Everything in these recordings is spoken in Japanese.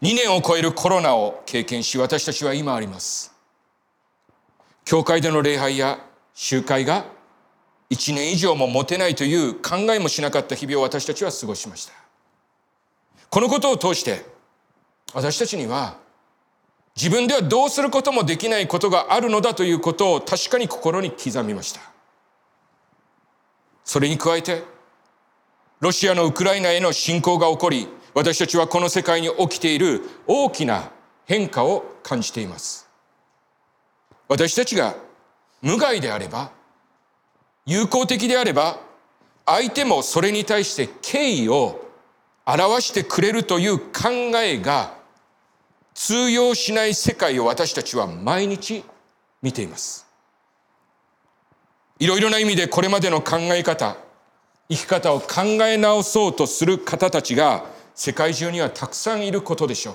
2年を超えるコロナを経験し、私たちは今あります。教会での礼拝や集会が1年以上も持てないという考えもしなかった日々を私たちは過ごしました。このことを通して、私たちには自分ではどうすることもできないことがあるのだということを確かに心に刻みました。それに加えて、ロシアのウクライナへの侵攻が起こり、私たちはこの世界に起きている大きな変化を感じています。私たちが無害であれば、友好的であれば、相手もそれに対して敬意を表してくれるという考えが通用しない世界を私たちは毎日見ています。いろいろな意味でこれまでの考え方、生き方を考え直そうとする方たちが世界中にはたくさんいることでしょう。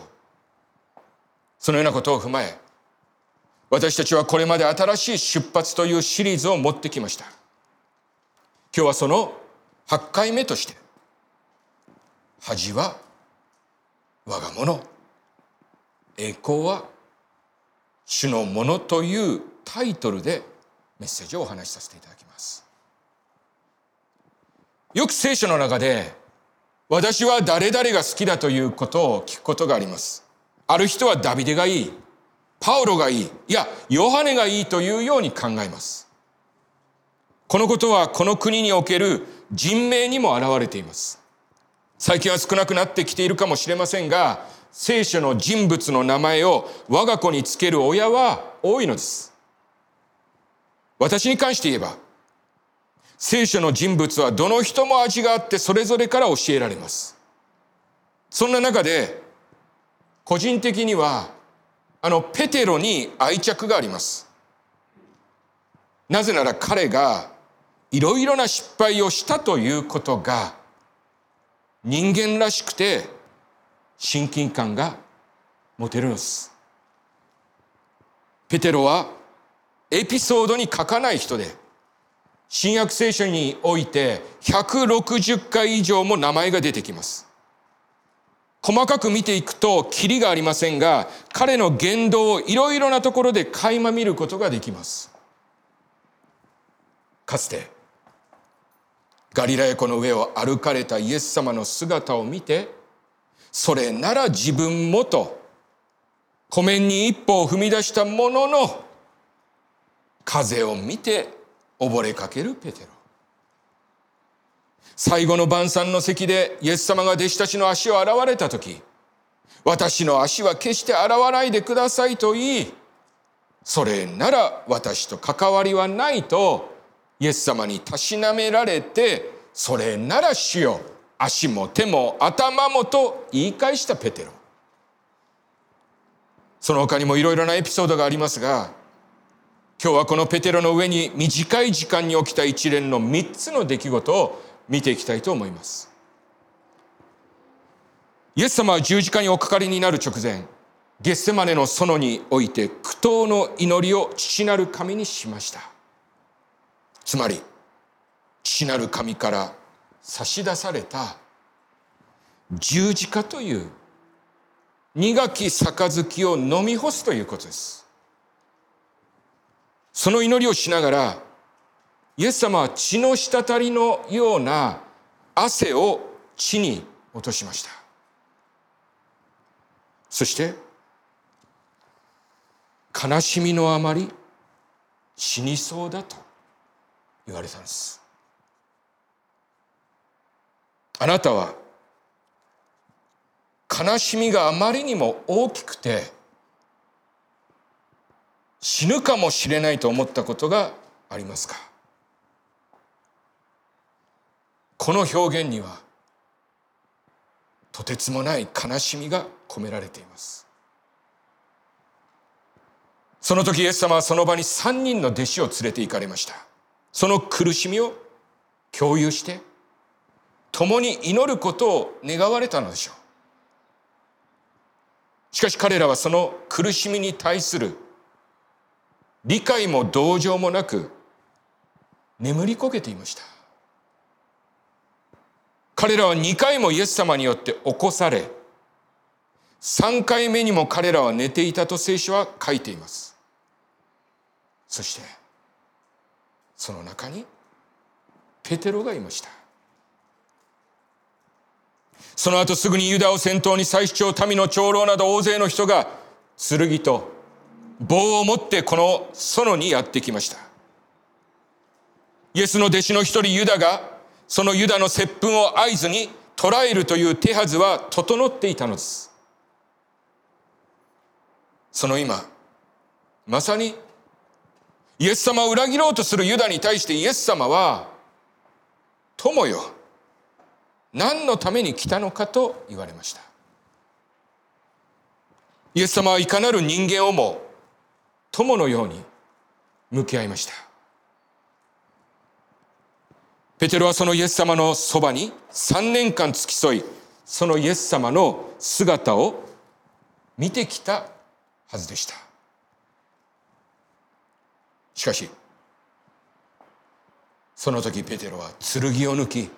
そのようなことを踏まえ、私たちはこれまで新しい出発というシリーズを持ってきました。今日はその8回目として、恥は我が物。栄光は主のものというタイトルでメッセージをお話しさせていただきます。よく聖書の中で私は誰々が好きだということを聞くことがあります。ある人はダビデがいい、パウロがいい、いや、ヨハネがいいというように考えます。このことはこの国における人命にも現れています。最近は少なくなってきているかもしれませんが、聖書の人物の名前を我が子につける親は多いのです。私に関して言えば、聖書の人物はどの人も味があってそれぞれから教えられます。そんな中で、個人的には、あの、ペテロに愛着があります。なぜなら彼がいろいろな失敗をしたということが人間らしくて親近感が持てるのです。ペテロはエピソードに書かない人で、新約聖書において160回以上も名前が出てきます。細かく見ていくとキリがありませんが、彼の言動をいろいろなところで垣間見ることができます。かつて、ガリラヤ湖の上を歩かれたイエス様の姿を見て、それなら自分もと、湖面に一歩を踏み出したものの、風を見て溺れかけるペテロ。最後の晩餐の席でイエス様が弟子たちの足を洗われた時、私の足は決して洗わないでくださいと言い、それなら私と関わりはないとイエス様にたしなめられて、それなら主よ、足も手も頭もと言い返したペテロ。その他にもいろいろなエピソードがありますが、今日はこのペテロの上に短い時間に起きた一連の三つの出来事を見ていきたいと思います。イエス様は十字架におかかりになる直前、ゲッセマネの園において苦闘の祈りを父なる神にしました。つまり、父なる神から差し出された十字架という苦き杯を飲み干すということです。その祈りをしながら、イエス様は血の滴りのような汗を地に落としました。そして、悲しみのあまり死にそうだと言われたんです。あなたは悲しみがあまりにも大きくて死ぬかもしれないと思ったことがありますか？この表現にはとてつもない悲しみが込められています。その時イエス様はその場に三人の弟子を連れて行かれました。その苦しみを共有して共に祈ることを願われたのでしょう。しかし彼らはその苦しみに対する理解も同情もなく眠りこけていました。彼らは2回もイエス様によって起こされ、3回目にも彼らは寝ていたと聖書は書いています。そして、その中にペテロがいました。その後すぐにユダを先頭に最主張民の長老など大勢の人が剣と棒を持ってこの園にやってきました。イエスの弟子の一人ユダがそのユダの接吻を合図に捕らえるという手はずは整っていたのです。その今、まさにイエス様を裏切ろうとするユダに対してイエス様は、友よ、何のために来たのかと言われました。イエス様はいかなる人間をも友のように向き合いました。ペテロはそのイエス様のそばに3年間付き添い、そのイエス様の姿を見てきたはずでした。しかし、その時ペテロは剣を抜き、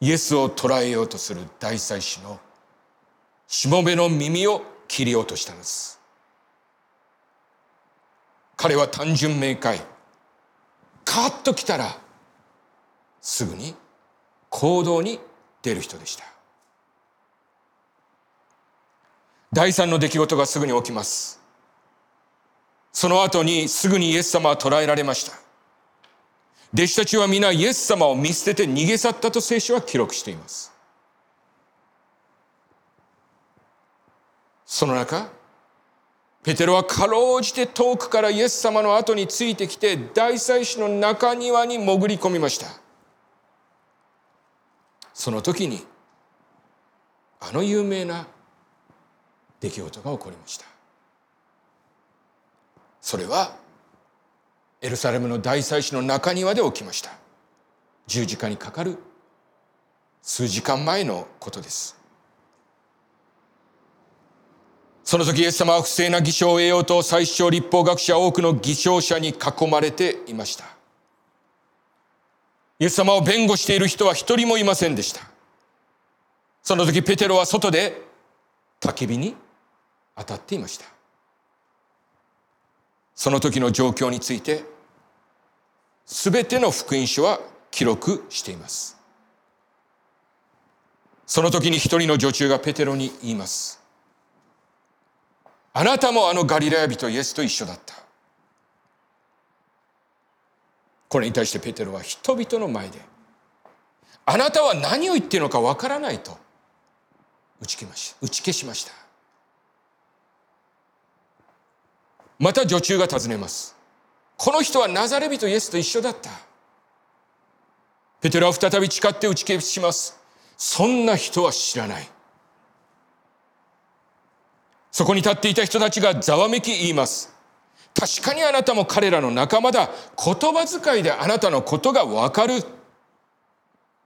イエスを捕らえようとする大祭司のしもべの耳を切り落としたのです。彼は単純明快。カーッと来たら、すぐに行動に出る人でした。第三の出来事がすぐに起きます。その後にすぐにイエス様は捕らえられました。弟子たちは皆イエス様を見捨てて逃げ去ったと聖書は記録しています。その中、ペテロはかろうじて遠くからイエス様の後についてきて大祭司の中庭に潜り込みました。その時にあの有名な出来事が起こりました。それはエルサレムの大祭司の中庭で起きました。十字架にかかる数時間前のことです。その時イエス様は不正な偽証を得ようと最小立法学者多くの偽証者に囲まれていました。イエス様を弁護している人は一人もいませんでした。その時ペテロは外で焚き火に当たっていました。その時の状況についてすべての福音書は記録しています。その時に一人の女中がペテロに言います。あなたもあのガリラヤ人イエスと一緒だった。これに対してペテロは人々の前で、あなたは何を言っているのかわからないと打ち消し打ち消しました。また女中が尋ねます。この人はナザレ人イエスと一緒だった。ペテロは再び誓って打ち消します。そんな人は知らない。そこに立っていた人たちがざわめき言います。確かにあなたも彼らの仲間だ。言葉遣いであなたのことがわかる。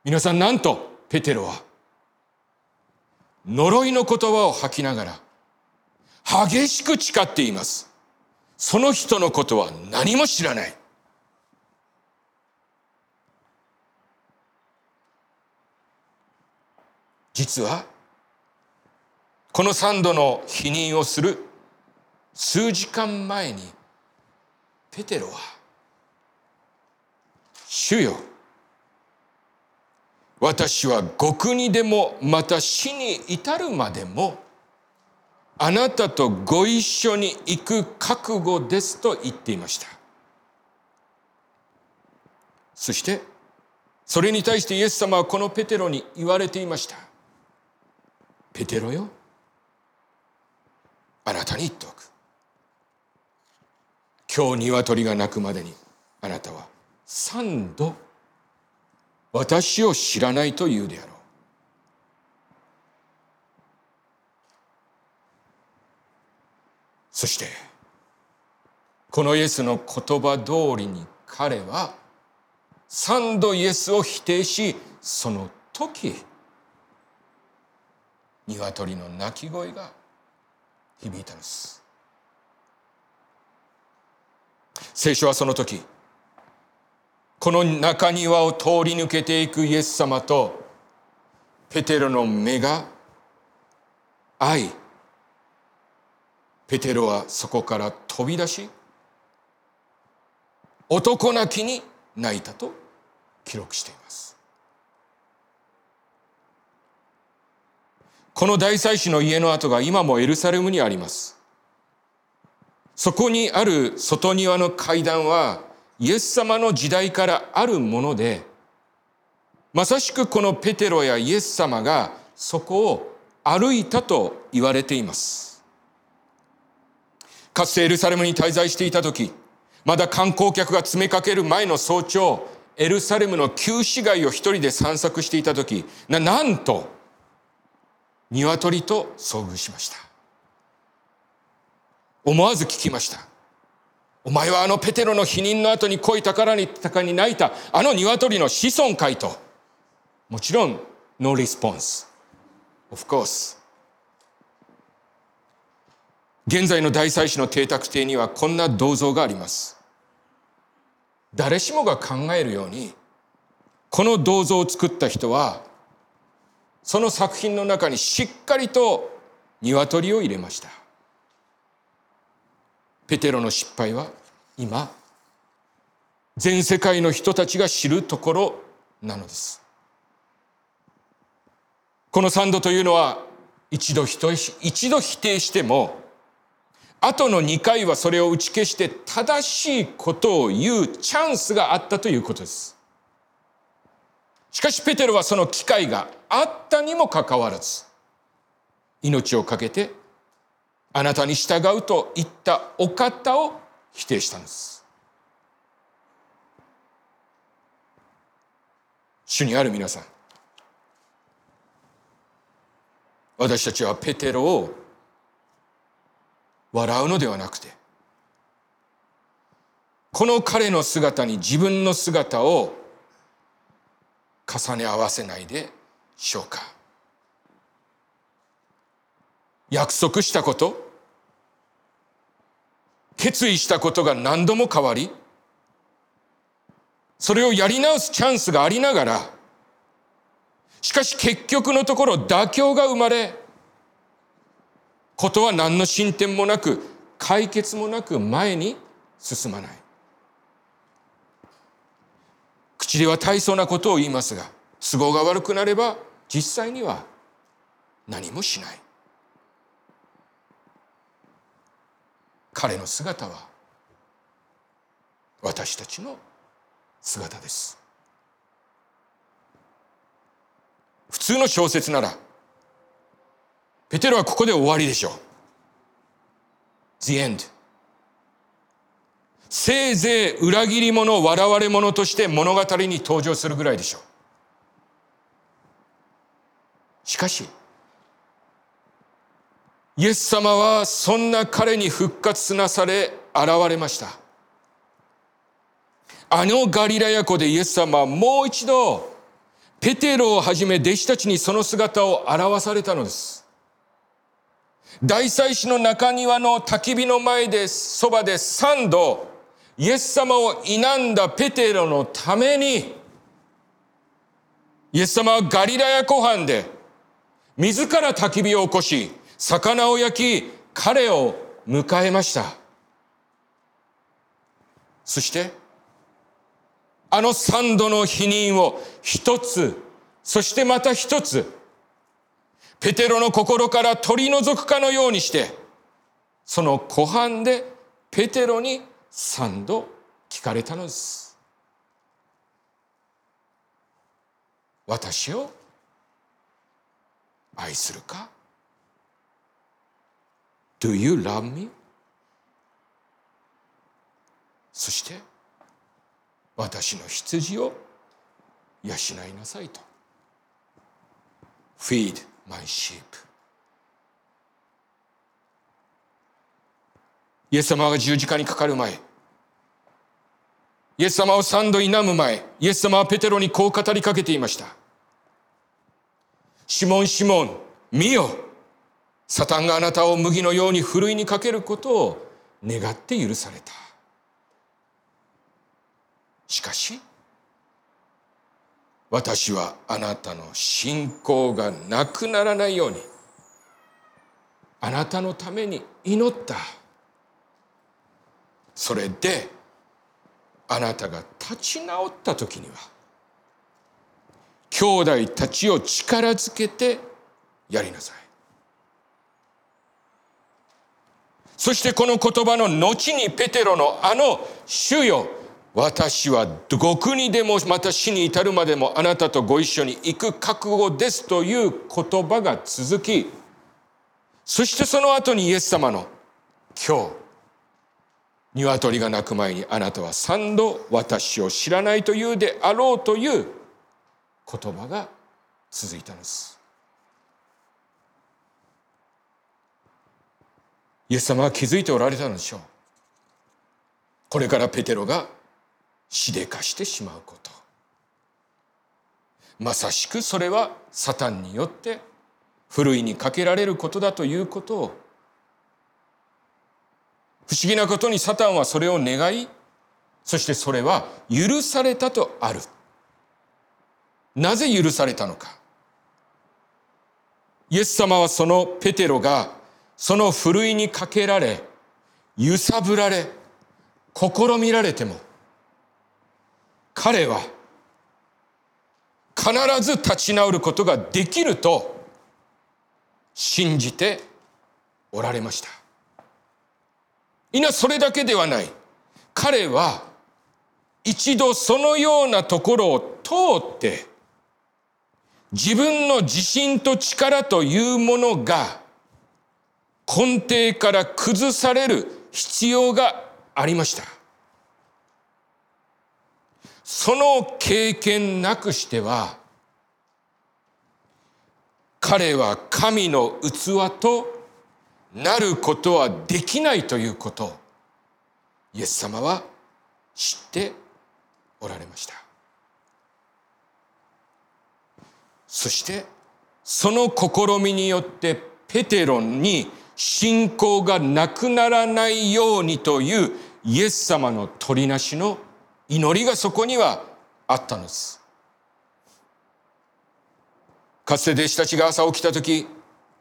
皆さんなんとペテロは呪いの言葉を吐きながら激しく誓っています。その人のことは何も知らない。実はこの三度の否認をする数時間前にペテロは「主よ私は極にでもまた死に至るまでもあなたとご一緒に行く覚悟です」と言っていました。そしてそれに対してイエス様はこのペテロに言われていました「ペテロよあなたに言っておく。今日鶏が鳴くまでにあなたは三度私を知らないと言うであろう。そしてこのイエスの言葉通りに彼は三度イエスを否定しその時鶏の鳴き声が響いたのです。聖書はその時この中庭を通り抜けていくイエス様とペテロの目が愛。ペテロはそこから飛び出し男泣きに泣いたと記録しています。この大祭司の家の跡が今もエルサレムにあります。そこにある外庭の階段はイエス様の時代からあるものでまさしくこのペテロやイエス様がそこを歩いたと言われています。かつてエルサレムに滞在していた時まだ観光客が詰めかける前の早朝エルサレムの旧市街を一人で散策していた時ななんと鶏と遭遇しました。思わず聞きました。お前はあのペテロの否認の後に恋宝に高に泣いた。あの鶏の子孫かいと。もちろんノーリスポンス。Of course 現在の大祭司の邸宅邸にはこんな銅像があります。誰しもが考えるようにこの銅像を作った人はその作品の中にしっかりと鶏を入れましたペテロの失敗は今全世界の人たちが知るところなのですこの三度というのは一度一度否定しても後の2回はそれを打ち消して正しいことを言うチャンスがあったということです。しかしペテロはその機会があったにもかかわらず命を懸けてあなたに従うと言ったお方を否定したんです。主にある皆さん私たちはペテロを笑うのではなくてこの彼の姿に自分の姿を重ね合わせないでしょうか。約束したこと決意したことが何度も変わりそれをやり直すチャンスがありながらしかし結局のところ妥協が生まれことは何の進展もなく解決もなく前に進まない。口では大層なことを言いますが都合が悪くなれば実際には何もしない彼の姿は私たちの姿です普通の小説ならペテロはここで終わりでしょう。The end. せいぜい裏切り者、笑われ者として物語に登場するぐらいでしょう。しかし、イエス様はそんな彼に復活なされ現れました。あのガリラヤ湖でイエス様はもう一度ペテロをはじめ弟子たちにその姿を表されたのです。大祭司の中庭の焚き火の前でそばで三度イエス様を否んだペテロのためにイエス様はガリラヤ湖畔で自ら焚き火を起こし魚を焼き彼を迎えました。そしてあの三度の否認を一つそしてまた一つペテロの心から取り除くかのようにして、その湖畔でペテロに三度聞かれたのです。私を愛するか ?Do you love me? そして私の羊を養いなさいと。Feed my sheep イエス様が十字架にかかる前イエス様を三度否む前イエス様はペテロにこう語りかけていましたシモンシモン見よ。サタンがあなたを麦のようにふるいにかけることを願って許されたしかし私はあなたの信仰がなくならないようにあなたのために祈ったそれであなたが立ち直った時には兄弟たちを力づけてやりなさい。そしてこの言葉の後にペテロのあの主よ私はどこにでもまた死に至るまでもあなたとご一緒に行く覚悟ですという言葉が続きそしてその後にイエス様の今日鶏が鳴く前にあなたは三度私を知らないというであろうという言葉が続いたのです。イエス様は気づいておられたのでしょう。これからペテロがしでかしてしまうこと。まさしくそれはサタンによってふるいにかけられることだということを不思議なことにサタンはそれを願いそしてそれは許されたとあるなぜ許されたのかイエス様はそのペテロがそのふるいにかけられ揺さぶられ試みられても彼は必ず立ち直ることができると信じておられました。いなそれだけではない。彼は一度そのようなところを通って自分の自信と力というものが根底から崩される必要がありました。その経験なくしては彼は神の器となることはできないということをイエス様は知っておられましたそしてその試みによってペテロンに信仰がなくならないようにというイエス様の取りなしの祈りがそこにはあったのです。かつて弟子たちが朝起きた時、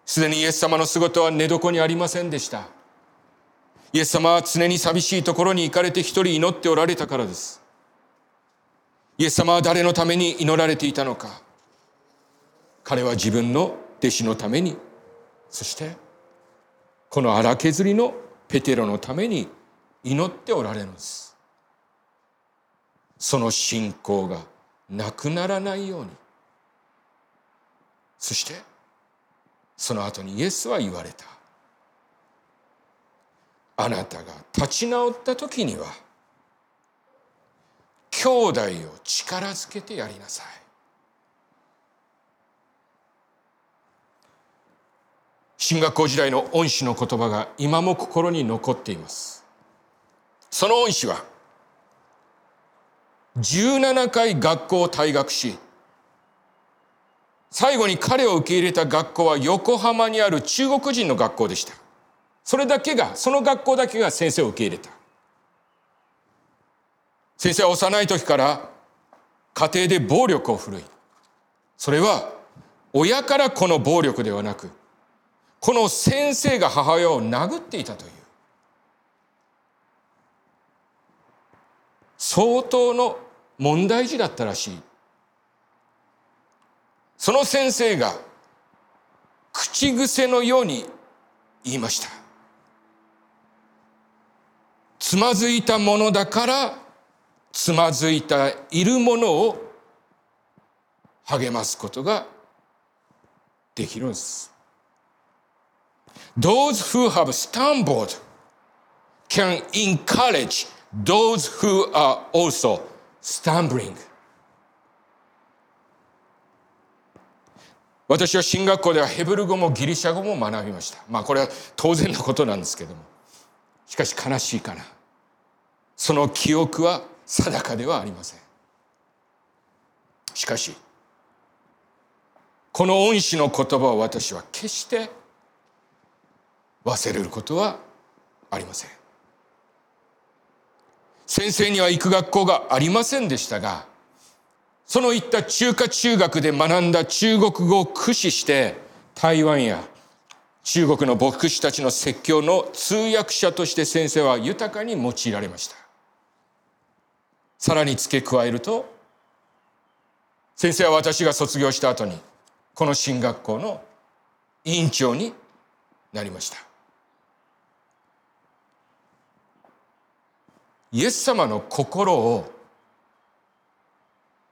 すでにイエス様の姿は寝床にありませんでした。イエス様は常に寂しいところに行かれて一人祈っておられたからです。イエス様は誰のために祈られていたのか。彼は自分の弟子のために、そしてこの荒削りのペテロのために祈っておられるのです。その信仰がなくならないように。そしてその後にイエスは言われた。あなたが立ち直った時には兄弟を力づけてやりなさい。進学校時代の恩師の言葉が今も心に残っています。その恩師は17回学校を退学し最後に彼を受け入れた学校は横浜にある中国人の学校でした。それだけが、その学校だけが先生を受け入れた。先生は幼い時から家庭で暴力を振るい。それは親からこの暴力ではなく、この先生が母親を殴っていたという。相当の問題児だったらしい。その先生が口癖のように言いました。つまずいたものだからつまずいたいるものを励ますことができるんです。Those who have stumbled can encourage those who are also stumbling. 私は進学校ではヘブル語もギリシャ語も学びました。まあこれは当然のことなんですけども。しかし悲しいかな。その記憶は定かではありません。しかし、この恩師の言葉を私は決して忘れることはありません。先生には行く学校がありませんでしたが、そのいった中華中学で学んだ中国語を駆使して台湾や中国の牧師たちの説教の通訳者として先生は豊かに用いられました。さらに付け加えると、先生は私が卒業した後に、この進学校の委員長になりました。イエス様の心を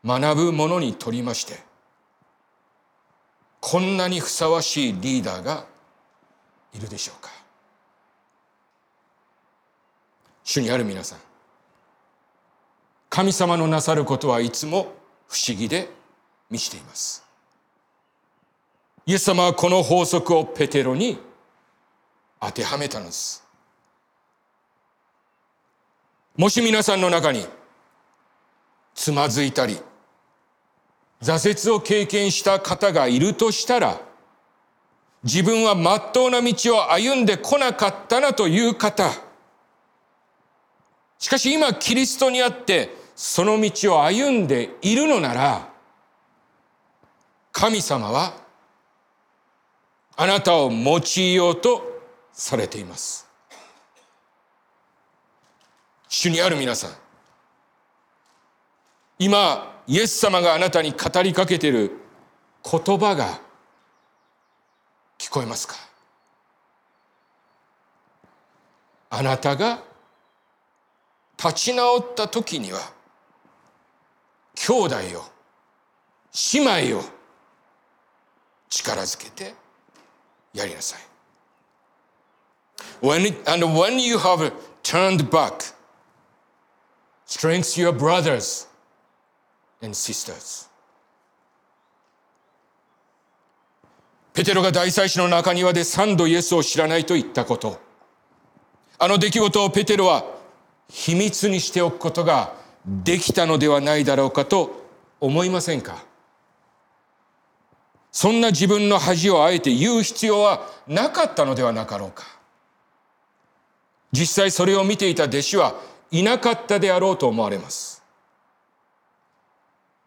学ぶものにとりまして、こんなにふさわしいリーダーがいるでしょうか。主にある皆さん神様のなさることはいつも不思議で満ちています。イエス様はこの法則をペテロに当てはめたのです。もし皆さんの中につまずいたり挫折を経験した方がいるとしたら自分は真っ当な道を歩んでこなかったなという方。しかし今キリストにあってその道を歩んでいるのなら、神様はあなたを用いようとされています。主にある皆さん。今、イエス様があなたに語りかけている言葉が聞こえますか？あなたが立ち直った時には兄弟を姉妹を力づけてやりなさい。When, and when you have turned back, strength your brothers and sisters. ペテロが大祭司の中庭で三度イエスを知らないと言ったこと。あの出来事をペテロは秘密にしておくことができたのではないだろうかと思いませんか？そんな自分の恥をあえて言う必要はなかったのではなかろうか？実際それを見ていた弟子はいなかったであろうと思われます。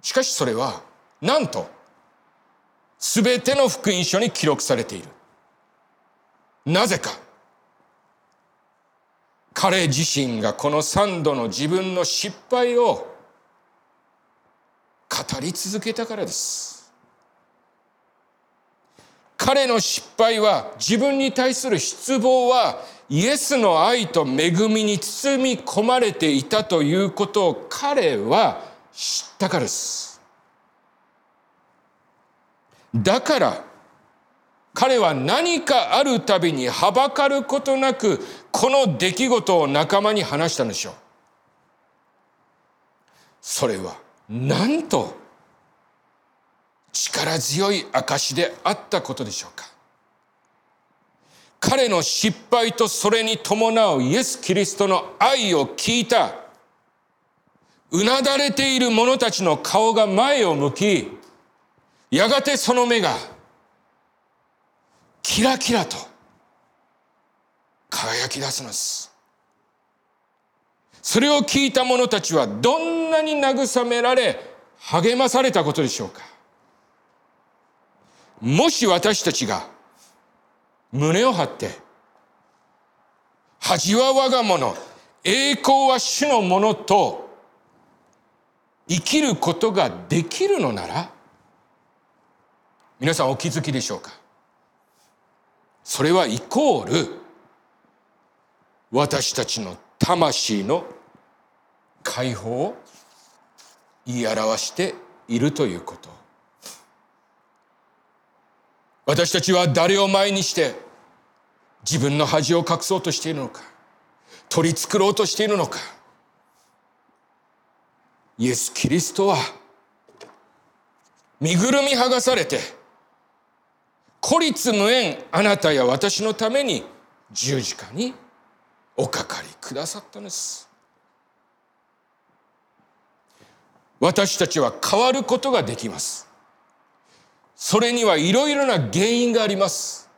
しかしそれは、なんと、すべての福音書に記録されている。なぜか。彼自身がこの三度の自分の失敗を語り続けたからです。彼の失敗は自分に対する失望はイエスの愛と恵みに包み込まれていたということを彼は知ったからです。だから彼は何かあるたびにはばかることなくこの出来事を仲間に話したのでしょう。それはなんと力強い証であったことでしょうか。彼の失敗とそれに伴うイエス・キリストの愛を聞いたうなだれている者たちの顔が前を向きやがてその目がキラキラと輝き出すのです。それを聞いた者たちはどんなに慰められ励まされたことでしょうか。もし私たちが胸を張って恥は我が物栄光は主のものと生きることができるのなら皆さんお気づきでしょうか？それはイコール私たちの魂の解放を言い表しているということ。私たちは誰を前にして自分の恥を隠そうとしているのか取り繕ろうとしているのかイエス・キリストは身ぐるみ剥がされて孤立無縁あなたや私のために十字架におかかりくださったのです。私たちは変わることができます。それにはいろいろな原因があります。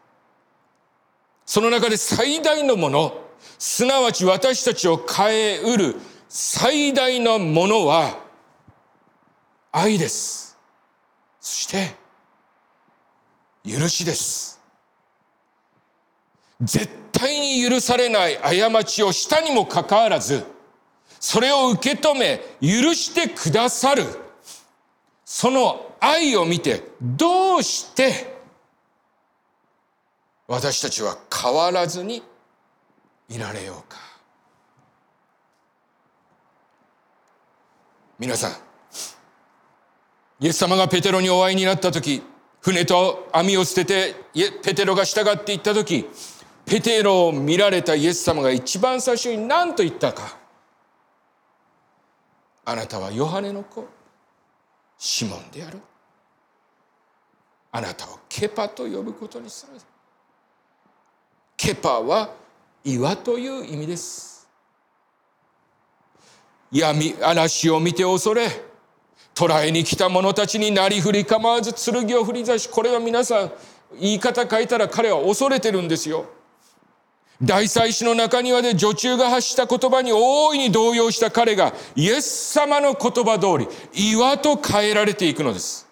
その中で最大のものすなわち私たちを変えうる最大のものは愛ですそして許しです。絶対に許されない過ちをしたにもかかわらず、それを受け止め、許してくださる。その愛を見て、どうして私たちは変わらずにいられようか。皆さん、イエス様がペテロにお会いになった時、船と網を捨ててペテロが従っていった時、ペテロを見られたイエス様が一番最初に何と言ったか。あなたはヨハネの子、シモンである。あなたをケパと呼ぶことにする。ケパは岩という意味です。闇、嵐を見て恐れ、捕らえに来た者たちになりふり構わず剣を振り出し、これは皆さん、言い方変えたら彼は恐れてるんですよ。大祭司の中庭で女中が発した言葉に大いに動揺した彼がイエス様の言葉通り岩と変えられていくのです。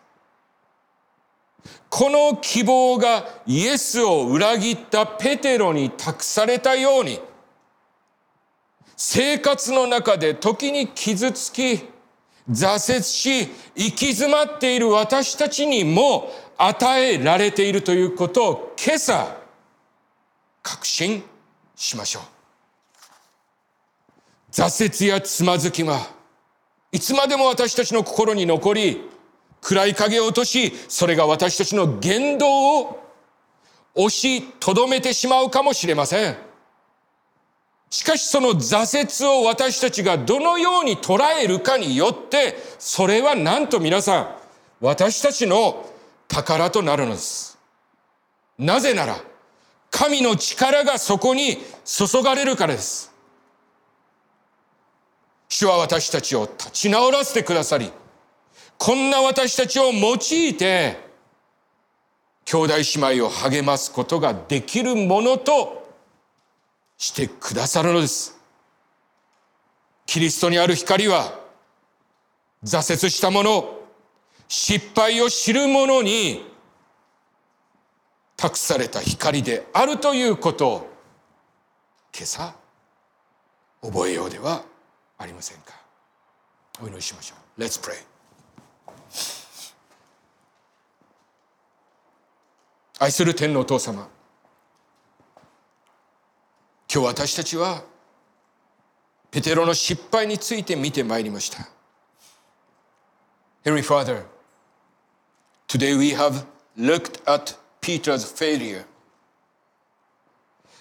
この希望がイエスを裏切ったペテロに託されたように生活の中で時に傷つき挫折し行き詰まっている私たちにも与えられているということを今朝確信しましょう。挫折やつまずきはいつまでも私たちの心に残り、暗い影を落とし、それが私たちの言動を押しとどめてしまうかもしれません。しかしその挫折を私たちがどのように捉えるかによって、それはなんと皆さん、私たちの宝となるのです。なぜなら、神の力がそこに注がれるからです。主は私たちを立ち直らせてくださり、こんな私たちを用いて、兄弟姉妹を励ますことができるものとしてくださるのです。キリストにある光は、挫折した者、失敗を知る者に託された光であるということを今朝覚えようではありませんか。お祈りしましょう。Let's pray. 愛する天のお父様今日私たちはペテロの失敗について見てまいりました Heavenly Father today we have looked at Peter's failure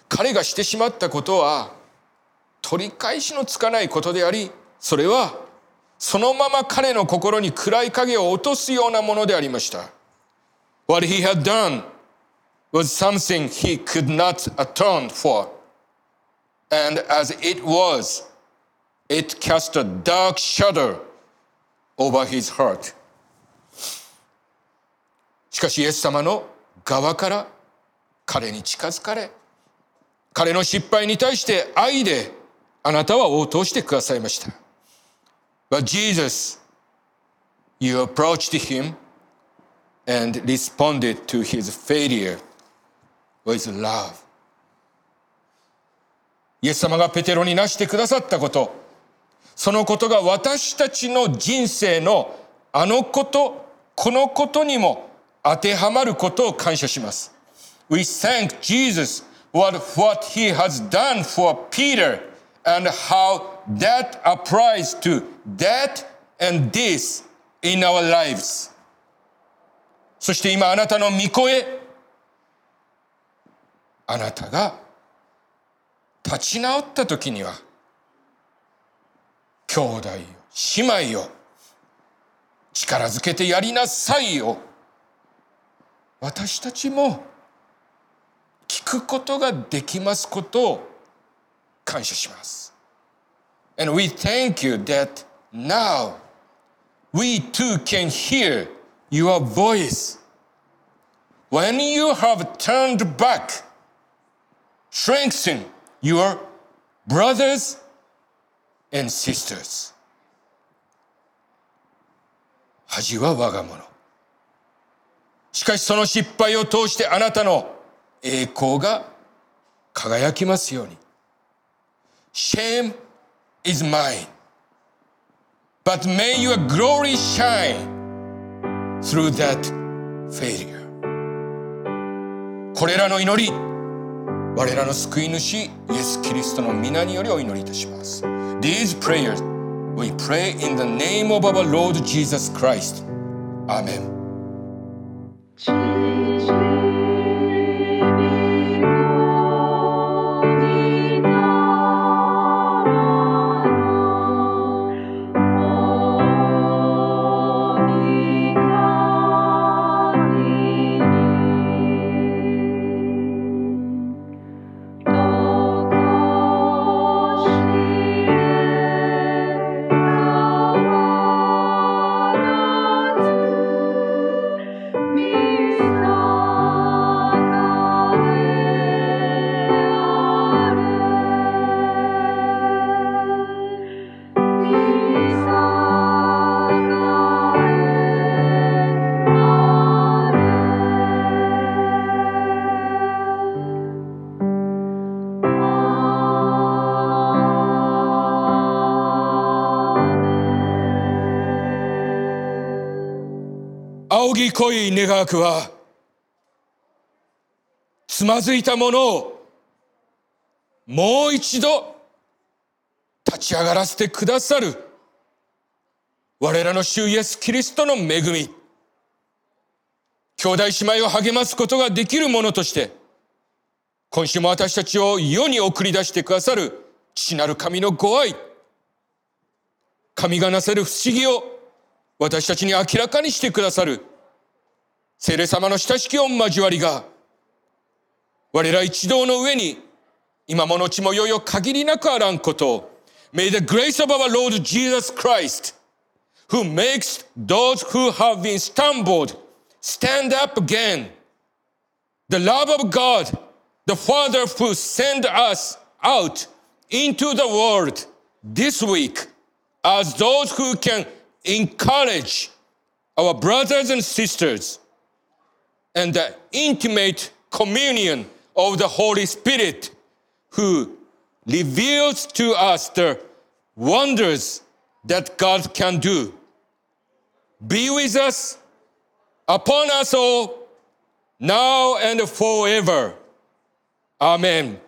彼がしてしまったことは取り返しのつかないことでありそれはそのまま彼の心に暗い影を落とすようなものでありました What he had done was something he could not atone for and as it was it cast a dark shadow over his heart しかしイエス様の側から彼に近づかれ、彼の失敗に対して愛であなたは応答してくださいました。But Jesus, you approached him and responded to his failure with love. イエス様がペテロになしてくださったこと、そのことが私たちの人生のあのこと、このことにも当てはまることを感謝します。We thank Jesus what, what he has done for Peter and how that applies to that and this in our lives. そして今あなたの御声、あなたが立ち直った時には、兄弟よ、姉妹よ、力づけてやりなさいよ。私たちも聞くことができますことを感謝します。And we thank you that now we too can hear your voice. When you have turned back, strengthen your brothers and sisters. 恥は我が物。しかしその失敗を通してあなたの栄光が輝きますように。Shame is mine. But may your glory shine through that failure. これらの祈り、我らの救い主、イエス・キリストの皆によりお祈りいたします。These prayers we pray in the name of our Lord Jesus Christ. Amen. 仰ぎ恋願わくは、つまずいたものを、もう一度、立ち上がらせてくださる、我らの主イエス・キリストの恵み、兄弟姉妹を励ますことができるものとして、今週も私たちを世に送り出してくださる父なる神のご愛、神がなせる不思議を私たちに明らかにしてくださる。聖霊様の親しき御交わりが我ら一同の上に今ものちもよよ限りなくあらんことを May the grace of our Lord Jesus Christ who makes those who have been stumbled stand up again the love of God the Father who sent us out into the world this week as those who can encourage our brothers and sisters and the intimate communion of the Holy Spirit who reveals to us the wonders that God can do. Be with us, upon us all, now and forever. Amen.